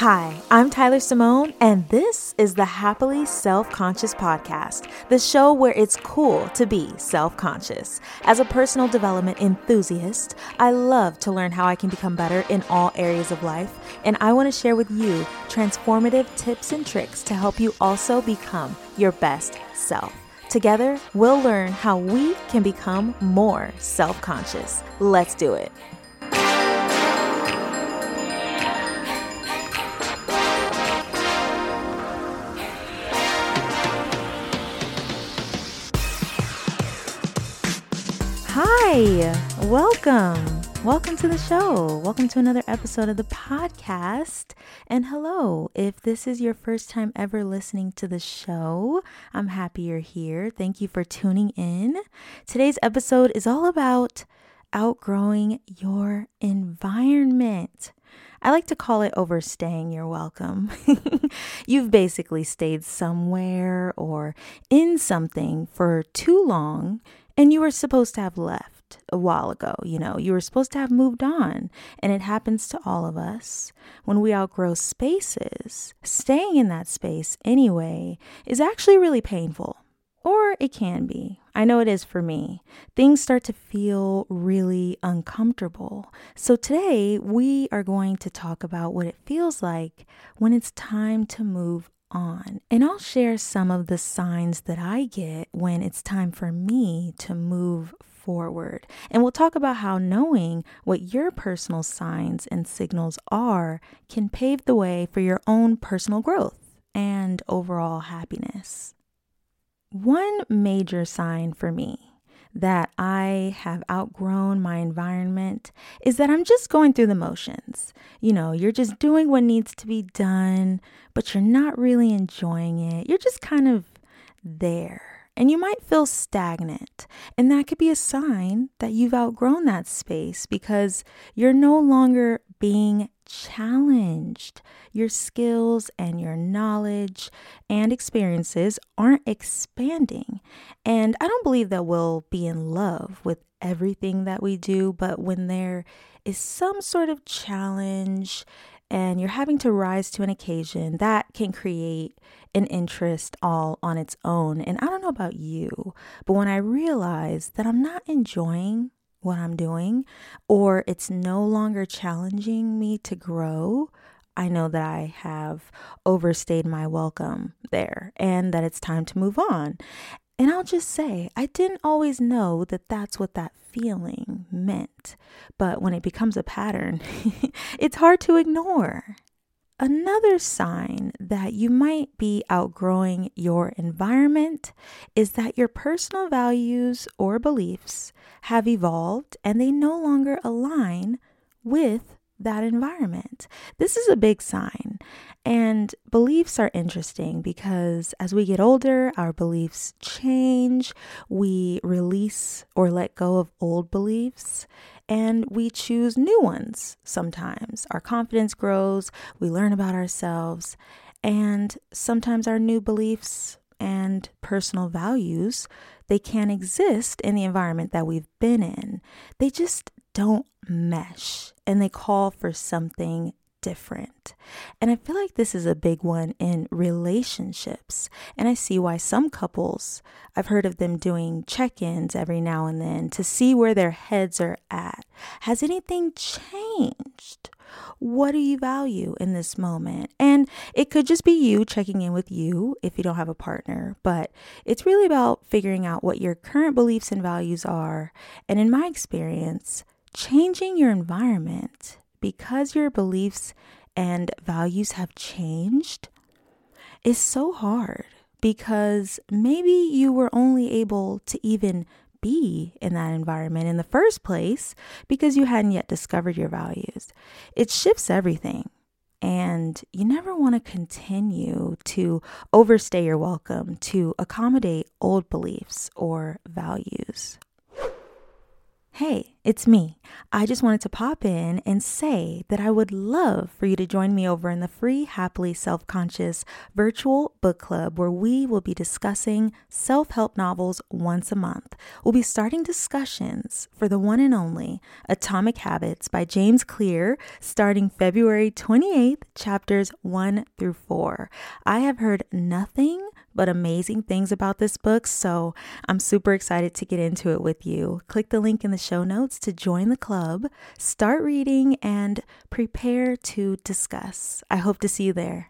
Hi, I'm Tyler Simone, and this is the Happily Self Conscious Podcast, the show where it's cool to be self conscious. As a personal development enthusiast, I love to learn how I can become better in all areas of life, and I want to share with you transformative tips and tricks to help you also become your best self. Together, we'll learn how we can become more self conscious. Let's do it. Hi, welcome. Welcome to the show. Welcome to another episode of the podcast. And hello, if this is your first time ever listening to the show, I'm happy you're here. Thank you for tuning in. Today's episode is all about outgrowing your environment. I like to call it overstaying your welcome. You've basically stayed somewhere or in something for too long and you were supposed to have left a while ago. You know, you were supposed to have moved on. And it happens to all of us. When we outgrow spaces, staying in that space anyway is actually really painful. Or it can be. I know it is for me. Things start to feel really uncomfortable. So today we are going to talk about what it feels like when it's time to move on. And I'll share some of the signs that I get when it's time for me to move forward. And we'll talk about how knowing what your personal signs and signals are can pave the way for your own personal growth and overall happiness. One major sign for me that I have outgrown my environment is that I'm just going through the motions. You know, you're just doing what needs to be done, but you're not really enjoying it. You're just kind of there. And you might feel stagnant. And that could be a sign that you've outgrown that space because you're no longer being challenged. Your skills and your knowledge and experiences aren't expanding. And I don't believe that we'll be in love with everything that we do, but when there is some sort of challenge and you're having to rise to an occasion, that can create an interest all on its own. And I don't know about you, but when I realize that I'm not enjoying what I'm doing, or it's no longer challenging me to grow, I know that I have overstayed my welcome there and that it's time to move on. And I'll just say, I didn't always know that that's what that feeling meant. But when it becomes a pattern, it's hard to ignore. Another sign that you might be outgrowing your environment is that your personal values or beliefs have evolved and they no longer align with that environment. This is a big sign. And beliefs are interesting because as we get older, our beliefs change. We release or let go of old beliefs and we choose new ones sometimes. Our confidence grows, we learn about ourselves, and sometimes our new beliefs and personal values they can't exist in the environment that we've been in. They just don't mesh and they call for something different. And I feel like this is a big one in relationships. And I see why some couples, I've heard of them doing check ins every now and then to see where their heads are at. Has anything changed? What do you value in this moment? And it could just be you checking in with you if you don't have a partner, but it's really about figuring out what your current beliefs and values are. And in my experience, changing your environment because your beliefs and values have changed is so hard because maybe you were only able to even be in that environment in the first place because you hadn't yet discovered your values. It shifts everything. And you never want to continue to overstay your welcome to accommodate old beliefs or values. Hey, it's me. I just wanted to pop in and say that I would love for you to join me over in the free Happily Self Conscious virtual book club where we will be discussing self help novels once a month. We'll be starting discussions for the one and only Atomic Habits by James Clear starting February 28th, chapters 1 through 4. I have heard nothing but amazing things about this book, so I'm super excited to get into it with you. Click the link in the show notes to join the club, start reading, and prepare to discuss. I hope to see you there.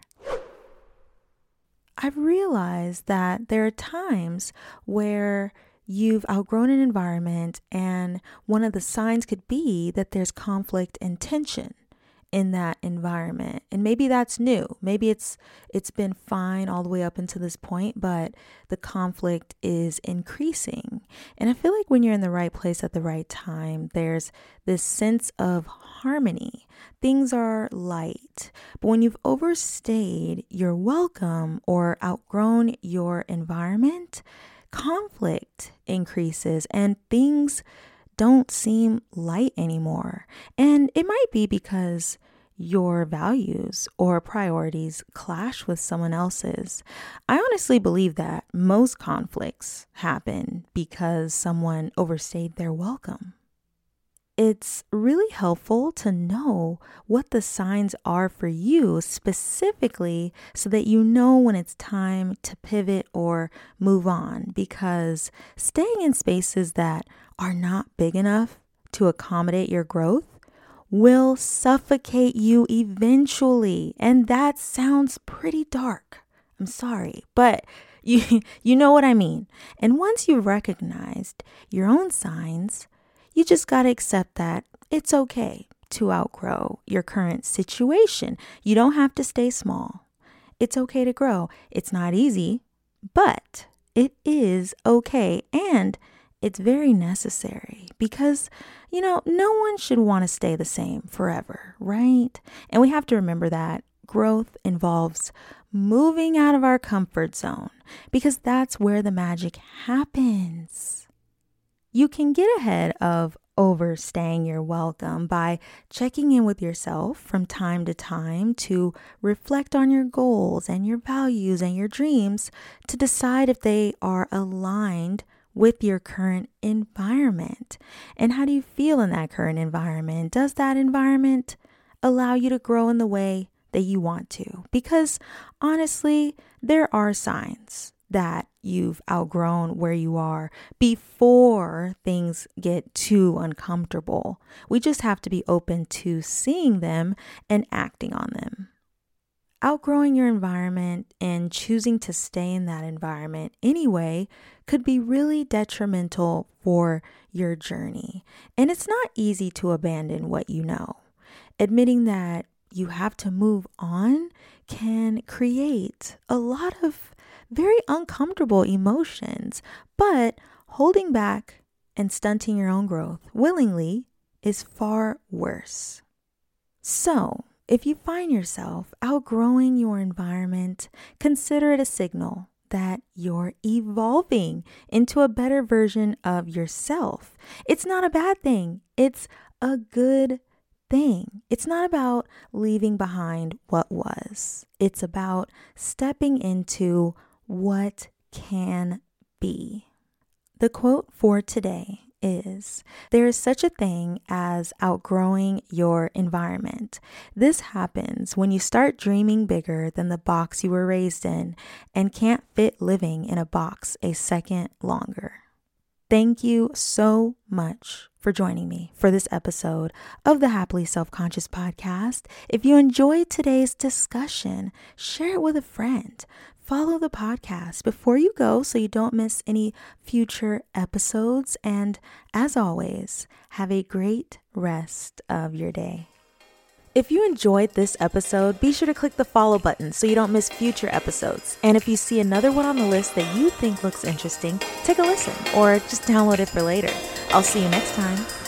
I've realized that there are times where you've outgrown an environment, and one of the signs could be that there's conflict and tension in that environment. And maybe that's new. Maybe it's it's been fine all the way up until this point, but the conflict is increasing. And I feel like when you're in the right place at the right time, there's this sense of harmony. Things are light. But when you've overstayed your welcome or outgrown your environment, conflict increases and things don't seem light anymore. And it might be because your values or priorities clash with someone else's. I honestly believe that most conflicts happen because someone overstayed their welcome. It's really helpful to know what the signs are for you specifically so that you know when it's time to pivot or move on because staying in spaces that are not big enough to accommodate your growth will suffocate you eventually. And that sounds pretty dark. I'm sorry, but you you know what I mean. And once you've recognized your own signs, you just got to accept that it's okay to outgrow your current situation. You don't have to stay small. It's okay to grow. It's not easy, but it is okay. And it's very necessary because, you know, no one should want to stay the same forever, right? And we have to remember that growth involves moving out of our comfort zone because that's where the magic happens. You can get ahead of overstaying your welcome by checking in with yourself from time to time to reflect on your goals and your values and your dreams to decide if they are aligned with your current environment. And how do you feel in that current environment? Does that environment allow you to grow in the way that you want to? Because honestly, there are signs that you've outgrown where you are before things get too uncomfortable. We just have to be open to seeing them and acting on them outgrowing your environment and choosing to stay in that environment anyway could be really detrimental for your journey. And it's not easy to abandon what you know. Admitting that you have to move on can create a lot of very uncomfortable emotions, but holding back and stunting your own growth willingly is far worse. So, if you find yourself outgrowing your environment, consider it a signal that you're evolving into a better version of yourself. It's not a bad thing, it's a good thing. It's not about leaving behind what was, it's about stepping into what can be. The quote for today is there is such a thing as outgrowing your environment. This happens when you start dreaming bigger than the box you were raised in and can't fit living in a box a second longer. Thank you so much for joining me for this episode of the Happily Self Conscious podcast. If you enjoyed today's discussion, share it with a friend follow the podcast before you go so you don't miss any future episodes. And as always, have a great rest of your day. If you enjoyed this episode, be sure to click the follow button so you don't miss future episodes. And if you see another one on the list that you think looks interesting, take a listen or just download it for later. I'll see you next time.